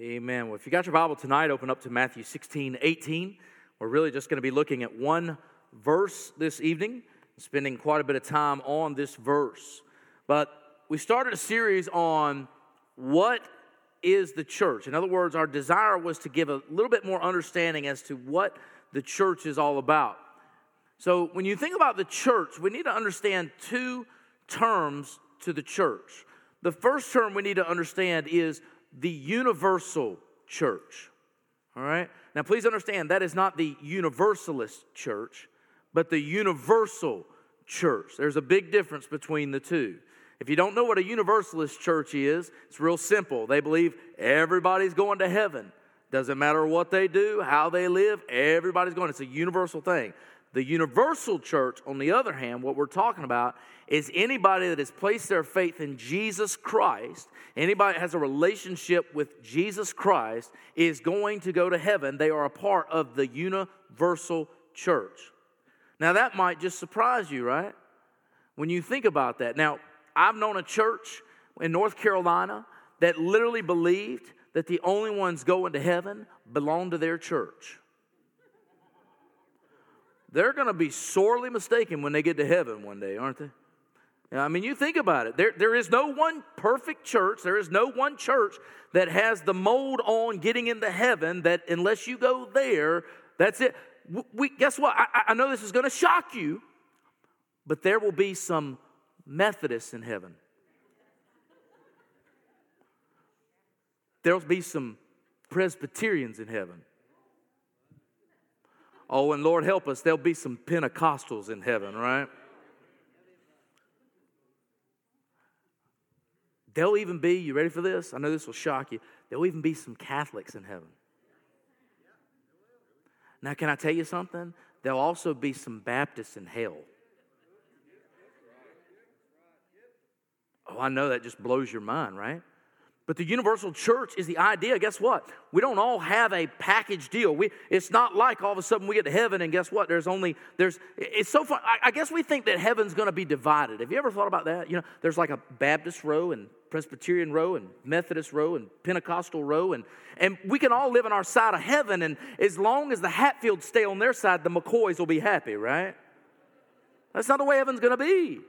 Amen. Well, if you got your Bible tonight, open up to Matthew 16, 18. We're really just going to be looking at one verse this evening, spending quite a bit of time on this verse. But we started a series on what is the church. In other words, our desire was to give a little bit more understanding as to what the church is all about. So, when you think about the church, we need to understand two terms to the church. The first term we need to understand is the universal church. All right? Now, please understand that is not the universalist church, but the universal church. There's a big difference between the two. If you don't know what a universalist church is, it's real simple. They believe everybody's going to heaven. Doesn't matter what they do, how they live, everybody's going. It's a universal thing. The universal church, on the other hand, what we're talking about is anybody that has placed their faith in Jesus Christ, anybody that has a relationship with Jesus Christ, is going to go to heaven. They are a part of the universal church. Now, that might just surprise you, right? When you think about that. Now, I've known a church in North Carolina that literally believed that the only ones going to heaven belong to their church they're going to be sorely mistaken when they get to heaven one day, aren't they? I mean, you think about it. There, there is no one perfect church. There is no one church that has the mold on getting into heaven that unless you go there, that's it. We, guess what? I, I know this is going to shock you, but there will be some Methodists in heaven. There'll be some Presbyterians in heaven. Oh, and Lord help us, there'll be some Pentecostals in heaven, right? There'll even be, you ready for this? I know this will shock you. There'll even be some Catholics in heaven. Now, can I tell you something? There'll also be some Baptists in hell. Oh, I know that just blows your mind, right? But the universal church is the idea. Guess what? We don't all have a package deal. We, it's not like all of a sudden we get to heaven and guess what? There's only, there's, it's so fun. I, I guess we think that heaven's going to be divided. Have you ever thought about that? You know, there's like a Baptist row and Presbyterian row and Methodist row and Pentecostal row. And, and we can all live on our side of heaven. And as long as the Hatfields stay on their side, the McCoys will be happy, right? That's not the way heaven's going to be.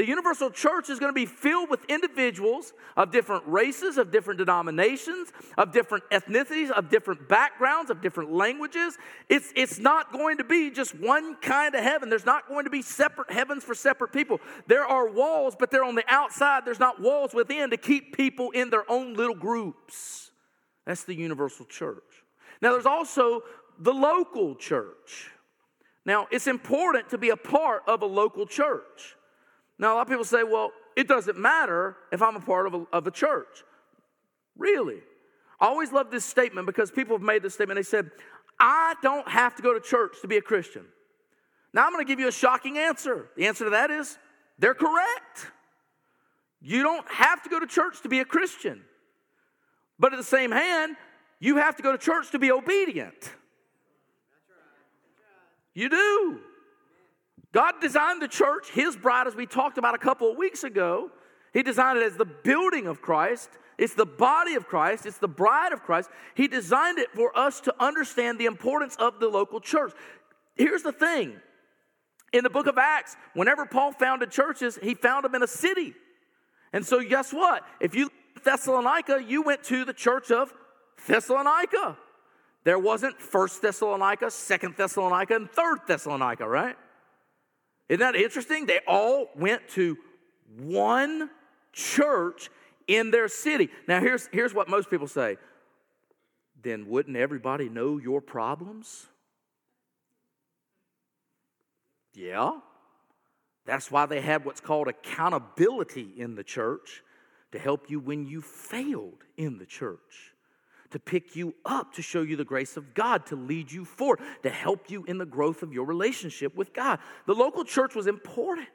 The universal church is going to be filled with individuals of different races, of different denominations, of different ethnicities, of different backgrounds, of different languages. It's, it's not going to be just one kind of heaven. There's not going to be separate heavens for separate people. There are walls, but they're on the outside. There's not walls within to keep people in their own little groups. That's the universal church. Now, there's also the local church. Now, it's important to be a part of a local church. Now, a lot of people say, well, it doesn't matter if I'm a part of a, of a church. Really? I always love this statement because people have made this statement. They said, I don't have to go to church to be a Christian. Now, I'm going to give you a shocking answer. The answer to that is they're correct. You don't have to go to church to be a Christian. But at the same hand, you have to go to church to be obedient. You do. God designed the church, his bride, as we talked about a couple of weeks ago. He designed it as the building of Christ. It's the body of Christ. It's the bride of Christ. He designed it for us to understand the importance of the local church. Here's the thing in the book of Acts, whenever Paul founded churches, he found them in a city. And so, guess what? If you Thessalonica, you went to the church of Thessalonica. There wasn't First Thessalonica, Second Thessalonica, and Third Thessalonica, right? Isn't that interesting? They all went to one church in their city. Now, here's, here's what most people say then wouldn't everybody know your problems? Yeah. That's why they had what's called accountability in the church to help you when you failed in the church to pick you up, to show you the grace of God, to lead you forward, to help you in the growth of your relationship with God. The local church was important.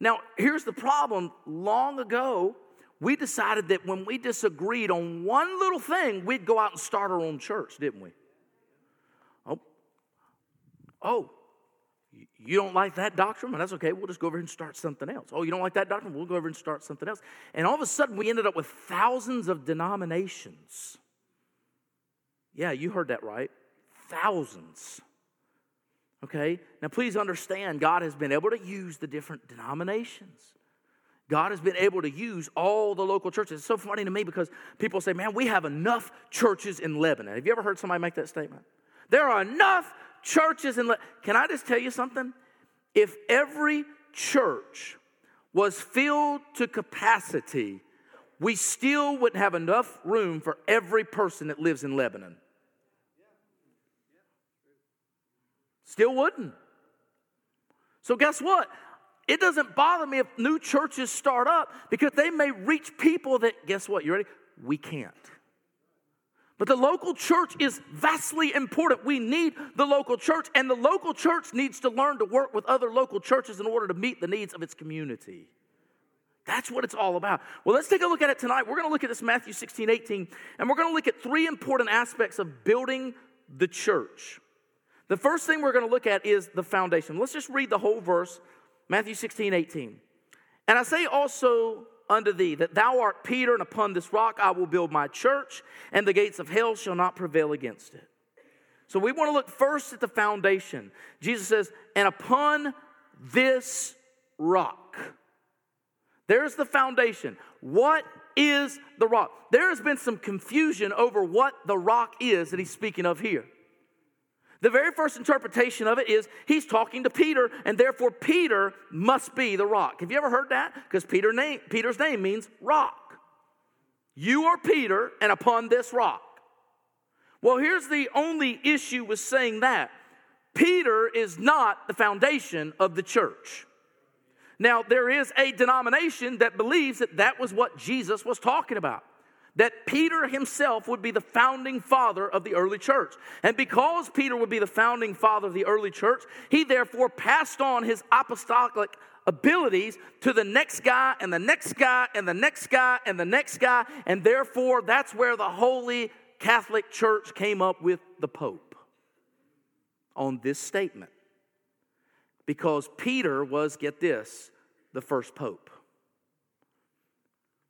Now, here's the problem. Long ago, we decided that when we disagreed on one little thing, we'd go out and start our own church, didn't we? Oh, oh, you don't like that doctrine? Well, that's okay. We'll just go over here and start something else. Oh, you don't like that doctrine? We'll go over and start something else. And all of a sudden, we ended up with thousands of denominations Yeah, you heard that right. Thousands. Okay? Now, please understand, God has been able to use the different denominations. God has been able to use all the local churches. It's so funny to me because people say, man, we have enough churches in Lebanon. Have you ever heard somebody make that statement? There are enough churches in Lebanon. Can I just tell you something? If every church was filled to capacity, we still wouldn't have enough room for every person that lives in Lebanon. Still wouldn't. So, guess what? It doesn't bother me if new churches start up because they may reach people that, guess what? You ready? We can't. But the local church is vastly important. We need the local church, and the local church needs to learn to work with other local churches in order to meet the needs of its community. That's what it's all about. Well, let's take a look at it tonight. We're going to look at this Matthew 16, 18, and we're going to look at three important aspects of building the church. The first thing we're going to look at is the foundation. Let's just read the whole verse, Matthew 16, 18. And I say also unto thee that thou art Peter, and upon this rock I will build my church, and the gates of hell shall not prevail against it. So we want to look first at the foundation. Jesus says, and upon this rock. There's the foundation. What is the rock? There has been some confusion over what the rock is that he's speaking of here. The very first interpretation of it is he's talking to Peter, and therefore Peter must be the rock. Have you ever heard that? Because Peter name, Peter's name means rock. You are Peter, and upon this rock. Well, here's the only issue with saying that Peter is not the foundation of the church. Now, there is a denomination that believes that that was what Jesus was talking about that Peter himself would be the founding father of the early church. And because Peter would be the founding father of the early church, he therefore passed on his apostolic abilities to the next guy and the next guy and the next guy and the next guy. And therefore, that's where the Holy Catholic Church came up with the Pope on this statement. Because Peter was, get this, the first Pope.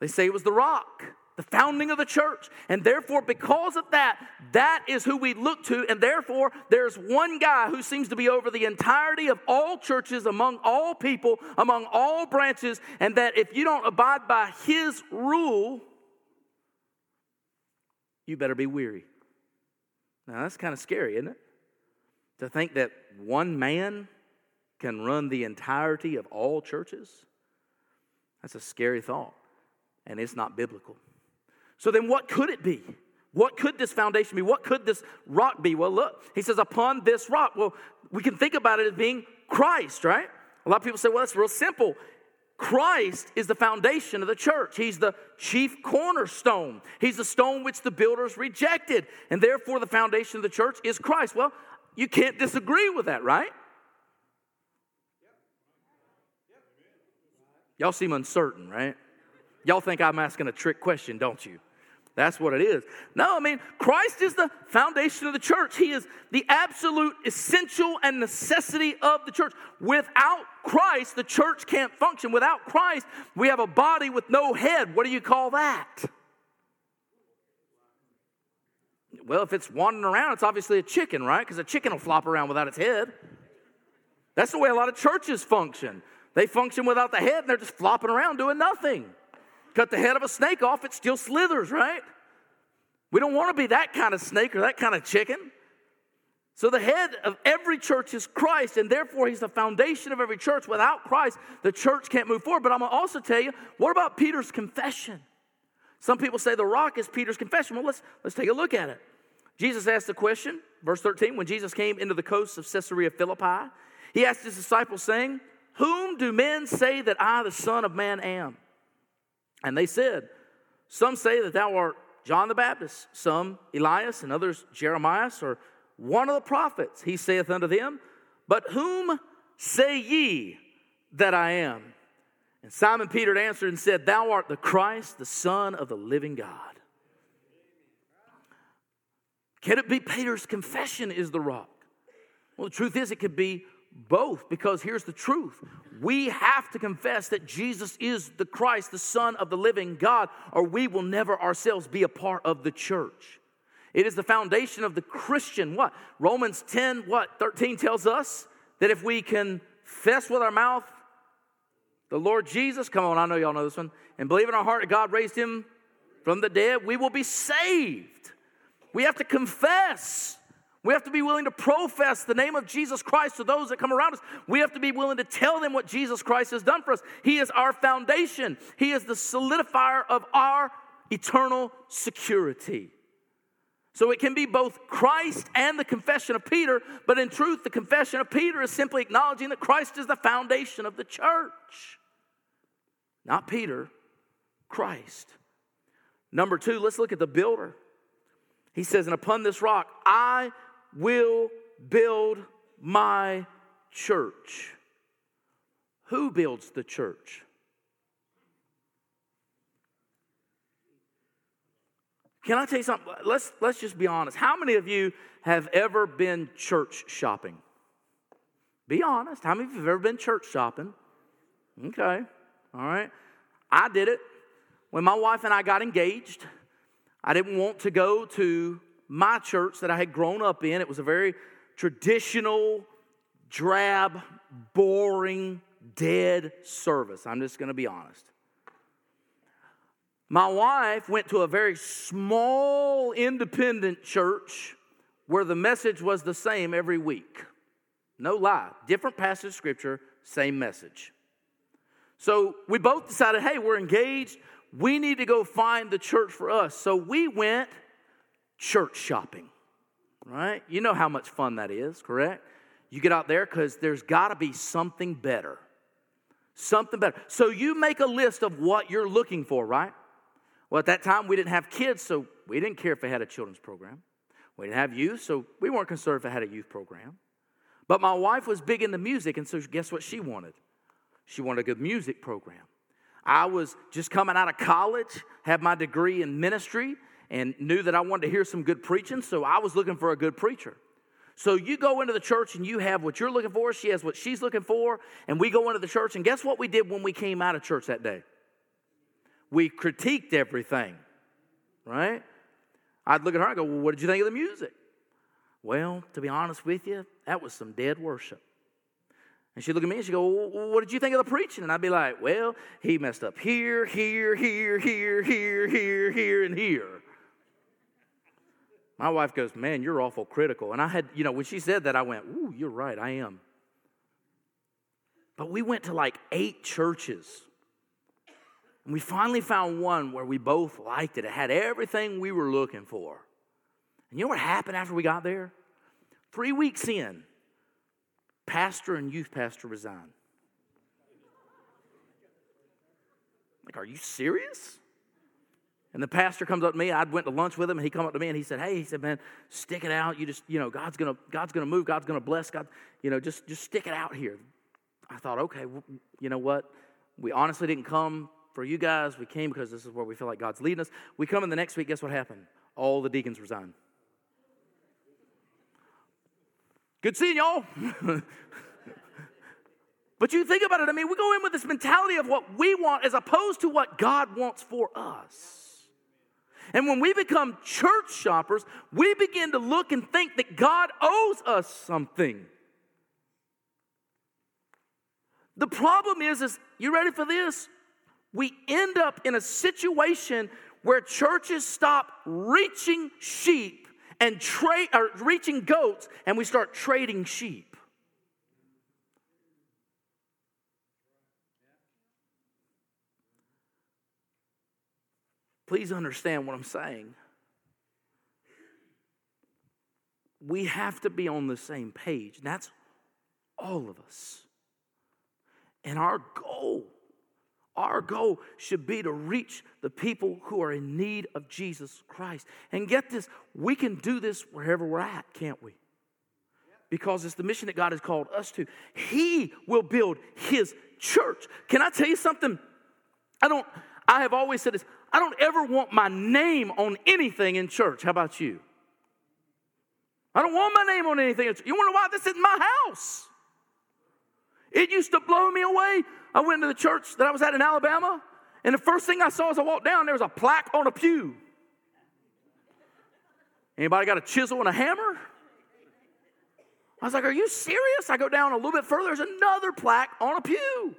They say it was the rock the founding of the church. And therefore, because of that, that is who we look to. And therefore, there's one guy who seems to be over the entirety of all churches, among all people, among all branches. And that if you don't abide by his rule, you better be weary. Now, that's kind of scary, isn't it? To think that one man can run the entirety of all churches. That's a scary thought, and it's not biblical. So then, what could it be? What could this foundation be? What could this rock be? Well, look, he says, upon this rock. Well, we can think about it as being Christ, right? A lot of people say, well, that's real simple. Christ is the foundation of the church. He's the chief cornerstone. He's the stone which the builders rejected. And therefore, the foundation of the church is Christ. Well, you can't disagree with that, right? Y'all seem uncertain, right? Y'all think I'm asking a trick question, don't you? That's what it is. No, I mean, Christ is the foundation of the church. He is the absolute essential and necessity of the church. Without Christ, the church can't function. Without Christ, we have a body with no head. What do you call that? Well, if it's wandering around, it's obviously a chicken, right? Because a chicken will flop around without its head. That's the way a lot of churches function. They function without the head and they're just flopping around doing nothing. Cut the head of a snake off, it still slithers, right? We don't want to be that kind of snake or that kind of chicken. So, the head of every church is Christ, and therefore, He's the foundation of every church. Without Christ, the church can't move forward. But I'm going to also tell you what about Peter's confession? Some people say the rock is Peter's confession. Well, let's, let's take a look at it. Jesus asked the question, verse 13, when Jesus came into the coasts of Caesarea Philippi, he asked his disciples, saying, Whom do men say that I, the Son of Man, am? And they said, Some say that thou art John the Baptist, some Elias, and others Jeremiah, or one of the prophets. He saith unto them, But whom say ye that I am? And Simon Peter answered and said, Thou art the Christ, the Son of the living God. Can it be Peter's confession is the rock? Well, the truth is, it could be both, because here's the truth. We have to confess that Jesus is the Christ, the Son of the living God, or we will never ourselves be a part of the church. It is the foundation of the Christian. What? Romans 10, what? 13 tells us that if we confess with our mouth the Lord Jesus, come on, I know y'all know this one, and believe in our heart that God raised him from the dead, we will be saved. We have to confess. We have to be willing to profess the name of Jesus Christ to those that come around us. We have to be willing to tell them what Jesus Christ has done for us. He is our foundation, He is the solidifier of our eternal security. So it can be both Christ and the confession of Peter, but in truth, the confession of Peter is simply acknowledging that Christ is the foundation of the church. Not Peter, Christ. Number two, let's look at the builder. He says, And upon this rock I will build my church. Who builds the church? Can I tell you something? Let's, let's just be honest. How many of you have ever been church shopping? Be honest. How many of you have ever been church shopping? Okay, all right. I did it. When my wife and I got engaged, I didn't want to go to my church that I had grown up in. It was a very traditional, drab, boring, dead service. I'm just going to be honest. My wife went to a very small independent church where the message was the same every week. No lie. Different passage of scripture, same message. So we both decided, hey, we're engaged. We need to go find the church for us. So we went church shopping, right? You know how much fun that is, correct? You get out there because there's got to be something better. Something better. So you make a list of what you're looking for, right? Well, at that time, we didn't have kids, so we didn't care if they had a children's program. We didn't have youth, so we weren't concerned if they had a youth program. But my wife was big into music, and so guess what she wanted? She wanted a good music program. I was just coming out of college, had my degree in ministry, and knew that I wanted to hear some good preaching, so I was looking for a good preacher. So you go into the church and you have what you're looking for, she has what she's looking for, and we go into the church, and guess what we did when we came out of church that day? we critiqued everything, right? I'd look at her and go, Well, what did you think of the music? Well, to be honest with you, that was some dead worship. And she'd look at me and she'd go, well, What did you think of the preaching? And I'd be like, Well, he messed up here, here, here, here, here, here, here, and here. My wife goes, Man, you're awful critical. And I had, you know, when she said that, I went, Ooh, you're right, I am. But we went to like eight churches and we finally found one where we both liked it. It had everything we were looking for. And you know what happened after we got there? Three weeks in, pastor and youth pastor resigned. Like, are you serious? And the pastor comes up to me. I went to lunch with him, and he come up to me and he said, "Hey, he said, man, stick it out. You just, you know, God's gonna, God's gonna move. God's gonna bless. God, you know, just, just stick it out here." I thought, okay, you know what? We honestly didn't come for you guys. We came because this is where we feel like God's leading us. We come in the next week, guess what happened? All the deacons resigned. Good seeing y'all. but you think about it, I mean, we go in with this mentality of what we want as opposed to what God wants for us. And when we become church shoppers, we begin to look and think that God owes us something. The problem is, is you ready for this? we end up in a situation where churches stop reaching sheep and trade or reaching goats and we start trading sheep. Please understand what I'm saying. We have to be on the same page. That's all of us. And our goal our goal should be to reach the people who are in need of Jesus Christ. And get this, we can do this wherever we're at, can't we? Because it's the mission that God has called us to. He will build His church. Can I tell you something? I don't, I have always said this I don't ever want my name on anything in church. How about you? I don't want my name on anything. You wonder why this isn't my house? It used to blow me away. I went to the church that I was at in Alabama, and the first thing I saw as I walked down, there was a plaque on a pew. Anybody got a chisel and a hammer? I was like, Are you serious? I go down a little bit further, there's another plaque on a pew.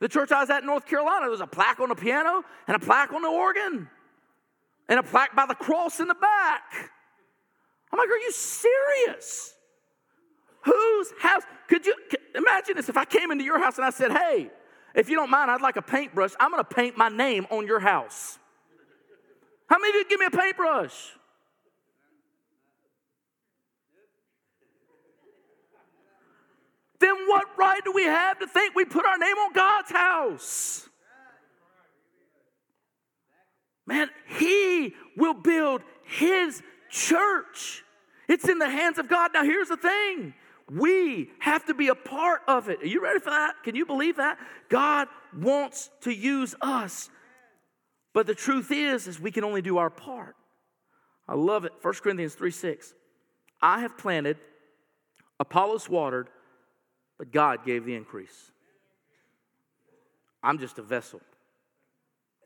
The church I was at in North Carolina, there was a plaque on the piano and a plaque on the organ and a plaque by the cross in the back. I'm like, Are you serious? Whose house? Could you imagine this? If I came into your house and I said, Hey, if you don't mind, I'd like a paintbrush. I'm going to paint my name on your house. How many of you give me a paintbrush? Then what right do we have to think we put our name on God's house? Man, He will build His church. It's in the hands of God. Now, here's the thing we have to be a part of it. Are you ready for that? Can you believe that? God wants to use us. But the truth is, is we can only do our part. I love it. 1 Corinthians 3 6. I have planted, Apollos watered, but God gave the increase. I'm just a vessel.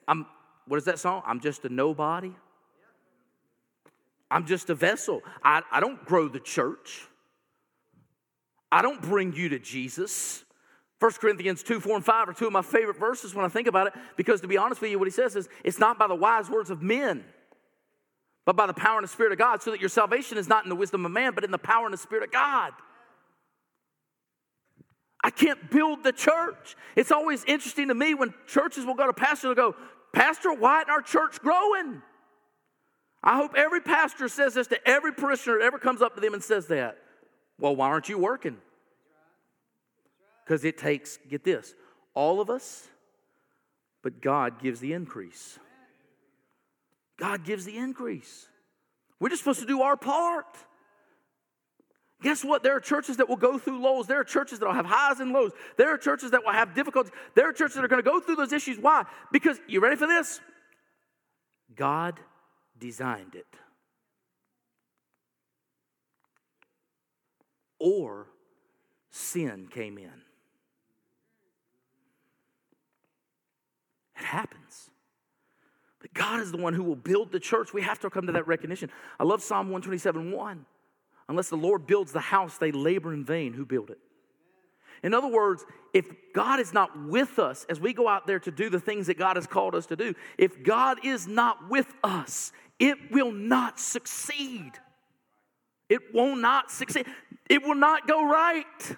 I'm, what is that song? I'm just a nobody. I'm just a vessel. I, I don't grow the church. I don't bring you to Jesus. 1 Corinthians 2, 4, and 5 are two of my favorite verses when I think about it, because to be honest with you, what he says is it's not by the wise words of men, but by the power and the Spirit of God, so that your salvation is not in the wisdom of man, but in the power and the Spirit of God. I can't build the church. It's always interesting to me when churches will go to pastors and go, Pastor, why isn't our church growing? I hope every pastor says this to every parishioner that ever comes up to them and says that. Well, why aren't you working? Because it takes, get this, all of us, but God gives the increase. God gives the increase. We're just supposed to do our part. Guess what? There are churches that will go through lows. There are churches that will have highs and lows. There are churches that will have difficulties. There are churches that are going to go through those issues. Why? Because, you ready for this? God designed it. Or sin came in. It happens. But God is the one who will build the church. We have to come to that recognition. I love Psalm 127 1. Unless the Lord builds the house, they labor in vain who build it. In other words, if God is not with us as we go out there to do the things that God has called us to do, if God is not with us, it will not succeed. It will not succeed. It will not go right.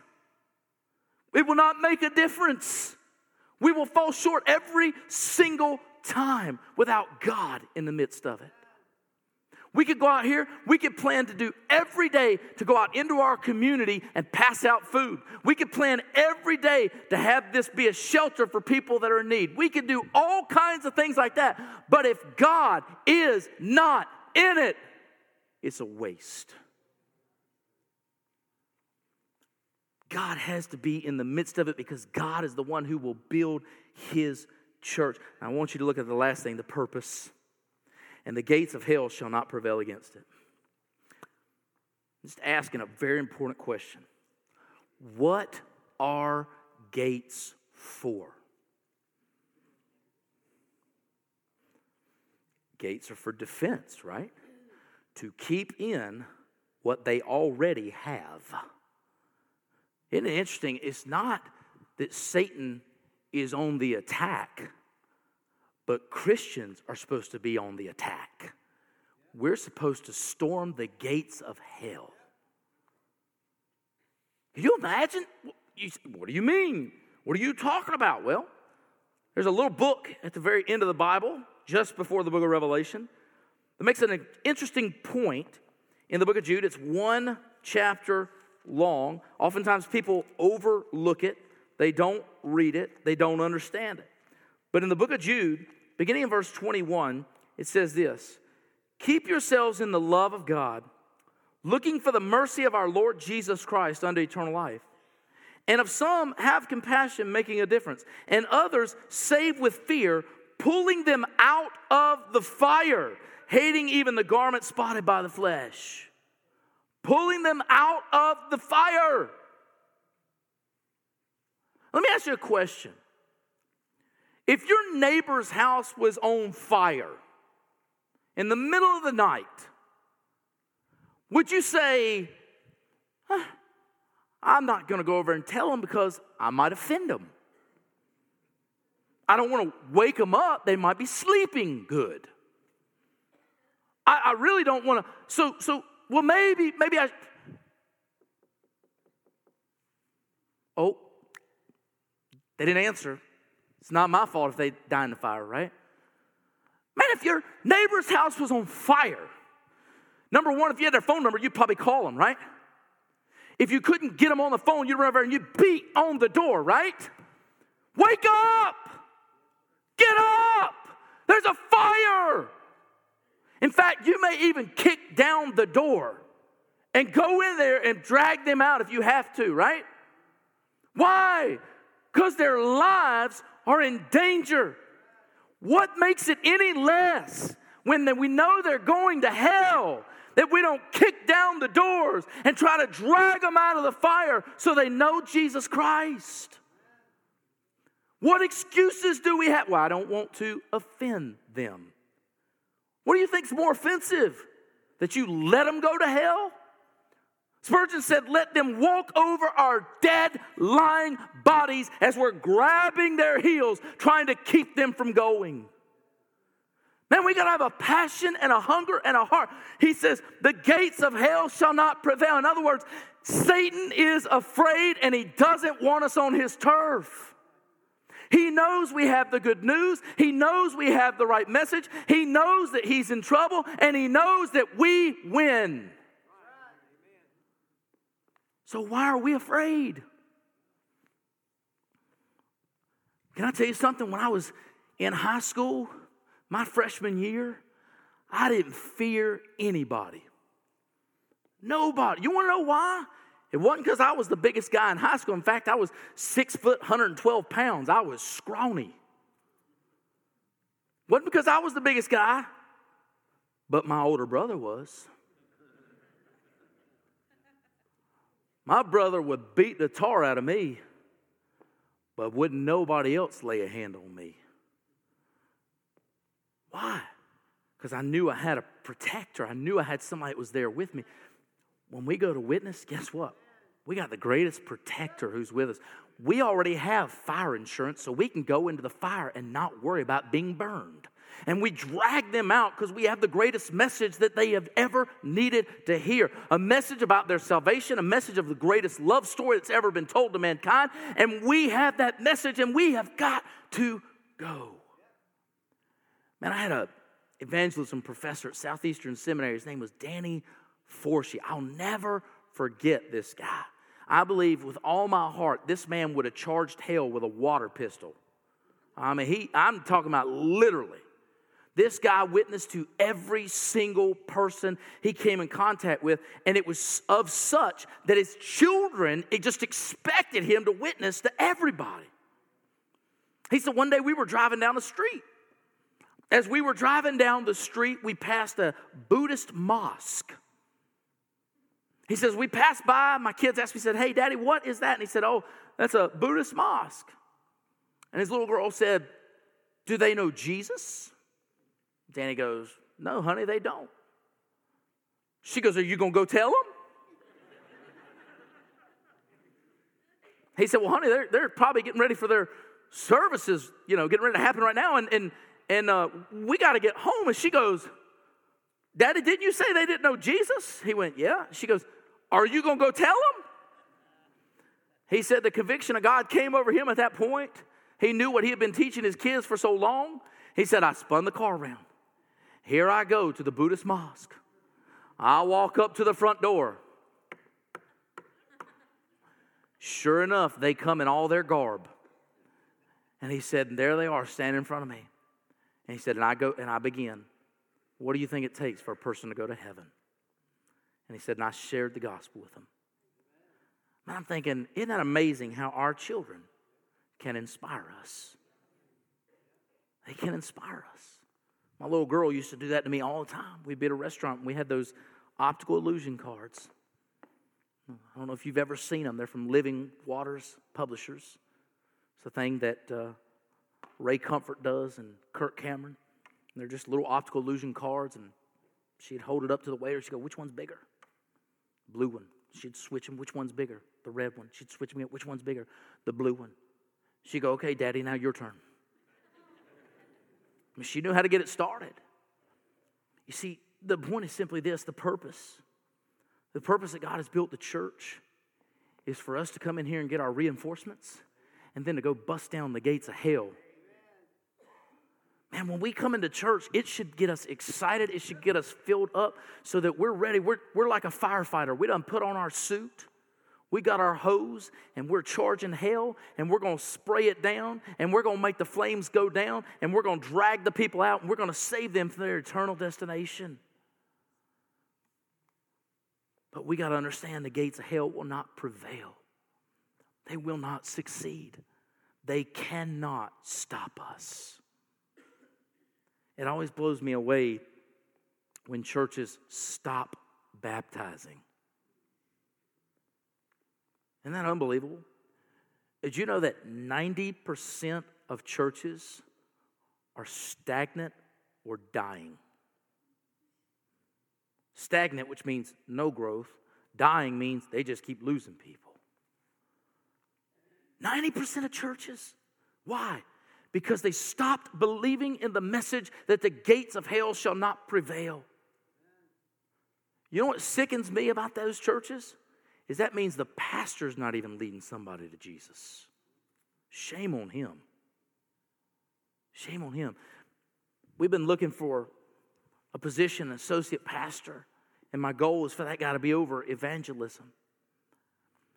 It will not make a difference. We will fall short every single time without God in the midst of it. We could go out here, we could plan to do every day to go out into our community and pass out food. We could plan every day to have this be a shelter for people that are in need. We could do all kinds of things like that. But if God is not in it, it's a waste. God has to be in the midst of it because God is the one who will build his church. I want you to look at the last thing the purpose and the gates of hell shall not prevail against it. Just asking a very important question What are gates for? Gates are for defense, right? To keep in what they already have. Isn't it interesting? It's not that Satan is on the attack but Christians are supposed to be on the attack. We're supposed to storm the gates of hell. Can you imagine? what do you mean? What are you talking about? Well, there's a little book at the very end of the Bible, just before the book of Revelation, that makes an interesting point in the book of Jude. It's one chapter long. Oftentimes people overlook it, they don't read it, they don't understand it. But in the book of Jude, beginning in verse 21, it says this Keep yourselves in the love of God, looking for the mercy of our Lord Jesus Christ unto eternal life. And of some, have compassion, making a difference, and others, save with fear, pulling them out of the fire, hating even the garment spotted by the flesh. Pulling them out of the fire. Let me ask you a question. If your neighbor's house was on fire in the middle of the night, Would you say, huh, I'm not going to go over and tell them because I might offend them? I don't want to wake them up. They might be sleeping good. I, I really don't want to. So, so, well, maybe, maybe I. Oh, they didn't answer. It's not my fault if they die in the fire, right? Man, if your neighbor's house was on fire, number one, if you had their phone number, you'd probably call them, right? If you couldn't get them on the phone, you'd run over and you'd beat on the door, right? Wake up! Get up! There's a fire! In fact, you may even kick down the door and go in there and drag them out if you have to, right? Why? Because their lives are in danger. What makes it any less when we know they're going to hell that we don't kick down the doors and try to drag them out of the fire so they know Jesus Christ? What excuses do we have? Well, I don't want to offend them. What do you think is more offensive? That you let them go to hell? Spurgeon said, Let them walk over our dead, lying bodies as we're grabbing their heels, trying to keep them from going. Man, we got to have a passion and a hunger and a heart. He says, The gates of hell shall not prevail. In other words, Satan is afraid and he doesn't want us on his turf. He knows we have the good news. He knows we have the right message. He knows that he's in trouble and he knows that we win. So, why are we afraid? Can I tell you something? When I was in high school, my freshman year, I didn't fear anybody. Nobody. You want to know why? It wasn't because I was the biggest guy in high school. In fact, I was six foot, 112 pounds. I was scrawny. Wasn't because I was the biggest guy, but my older brother was. My brother would beat the tar out of me, but wouldn't nobody else lay a hand on me. Why? Because I knew I had a protector. I knew I had somebody that was there with me. When we go to witness, guess what? We got the greatest protector who's with us. We already have fire insurance, so we can go into the fire and not worry about being burned. And we drag them out because we have the greatest message that they have ever needed to hear a message about their salvation, a message of the greatest love story that's ever been told to mankind. And we have that message, and we have got to go. Man, I had a evangelism professor at Southeastern Seminary. His name was Danny Forshee. I'll never forget this guy. I believe with all my heart, this man would have charged hell with a water pistol. I mean, he, I'm talking about literally. This guy witnessed to every single person he came in contact with, and it was of such that his children it just expected him to witness to everybody. He said one day we were driving down the street. As we were driving down the street, we passed a Buddhist mosque. He says, We passed by, my kids asked me, said, Hey, daddy, what is that? And he said, Oh, that's a Buddhist mosque. And his little girl said, Do they know Jesus? Danny goes, No, honey, they don't. She goes, Are you going to go tell them? He said, Well, honey, they're, they're probably getting ready for their services, you know, getting ready to happen right now. And, and, and uh, we got to get home. And she goes, Daddy, didn't you say they didn't know Jesus? He went, Yeah. She goes, Are you going to go tell them? He said the conviction of God came over him at that point. He knew what he had been teaching his kids for so long. He said, I spun the car around. Here I go to the Buddhist mosque. I walk up to the front door. Sure enough, they come in all their garb. And he said, and there they are standing in front of me. And he said, and I go and I begin. What do you think it takes for a person to go to heaven? And he said, and I shared the gospel with them. And I'm thinking, isn't that amazing how our children can inspire us? They can inspire us. My little girl used to do that to me all the time. We'd be at a restaurant and we had those optical illusion cards. I don't know if you've ever seen them. They're from Living Waters Publishers. It's a thing that uh, Ray Comfort does and Kirk Cameron. And they're just little optical illusion cards, and she'd hold it up to the waiter. She'd go, Which one's bigger? blue one. She'd switch them. Which one's bigger? The red one. She'd switch them. Which one's bigger? The blue one. She'd go, okay, daddy, now your turn. She knew how to get it started. You see, the point is simply this the purpose. The purpose that God has built the church is for us to come in here and get our reinforcements and then to go bust down the gates of hell. Man, when we come into church, it should get us excited. It should get us filled up so that we're ready. We're, we're like a firefighter. We done put on our suit. We got our hose and we're charging hell and we're going to spray it down and we're going to make the flames go down and we're going to drag the people out and we're going to save them from their eternal destination. But we got to understand the gates of hell will not prevail, they will not succeed. They cannot stop us. It always blows me away when churches stop baptizing. Isn't that unbelievable? Did you know that 90% of churches are stagnant or dying? Stagnant, which means no growth. Dying means they just keep losing people. 90% of churches. Why? Because they stopped believing in the message that the gates of hell shall not prevail. You know what sickens me about those churches? Is that means the pastor's not even leading somebody to Jesus. Shame on him. Shame on him. We've been looking for a position, associate pastor, and my goal is for that guy to be over evangelism.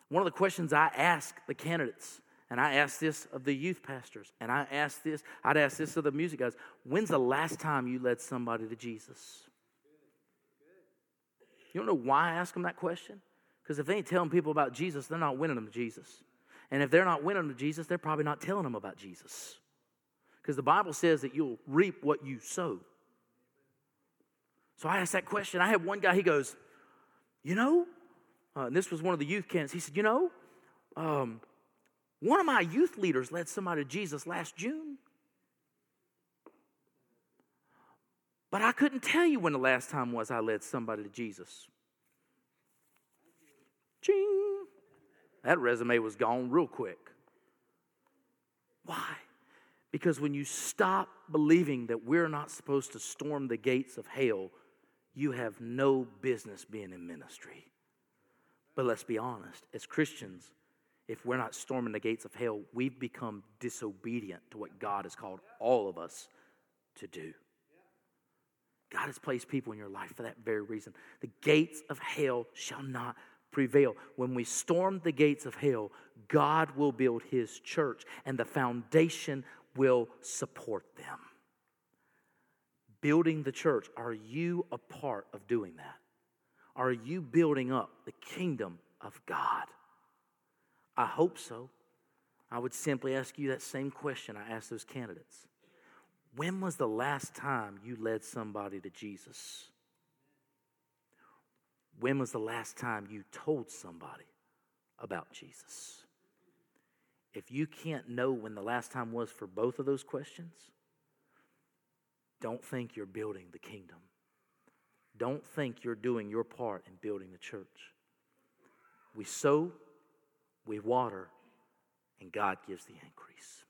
One of the questions I ask the candidates, and I ask this of the youth pastors, and I ask this, I'd ask this of the music guys when's the last time you led somebody to Jesus? You don't know why I ask them that question? Because if they ain't telling people about Jesus, they're not winning them to Jesus. And if they're not winning them to Jesus, they're probably not telling them about Jesus. Because the Bible says that you'll reap what you sow. So I asked that question. I had one guy, he goes, You know, uh, and this was one of the youth camps. He said, You know, um, one of my youth leaders led somebody to Jesus last June. But I couldn't tell you when the last time was I led somebody to Jesus. Ching! That resume was gone real quick. Why? Because when you stop believing that we're not supposed to storm the gates of hell, you have no business being in ministry. But let's be honest, as Christians, if we're not storming the gates of hell, we've become disobedient to what God has called all of us to do. God has placed people in your life for that very reason. The gates of hell shall not prevail. When we storm the gates of hell, God will build his church and the foundation will support them building the church, are you a part of doing that? Are you building up the kingdom of God? I hope so. I would simply ask you that same question I asked those candidates. When was the last time you led somebody to Jesus? When was the last time you told somebody about Jesus? If you can't know when the last time was for both of those questions, don't think you're building the kingdom. Don't think you're doing your part in building the church. We sow, we water, and God gives the increase.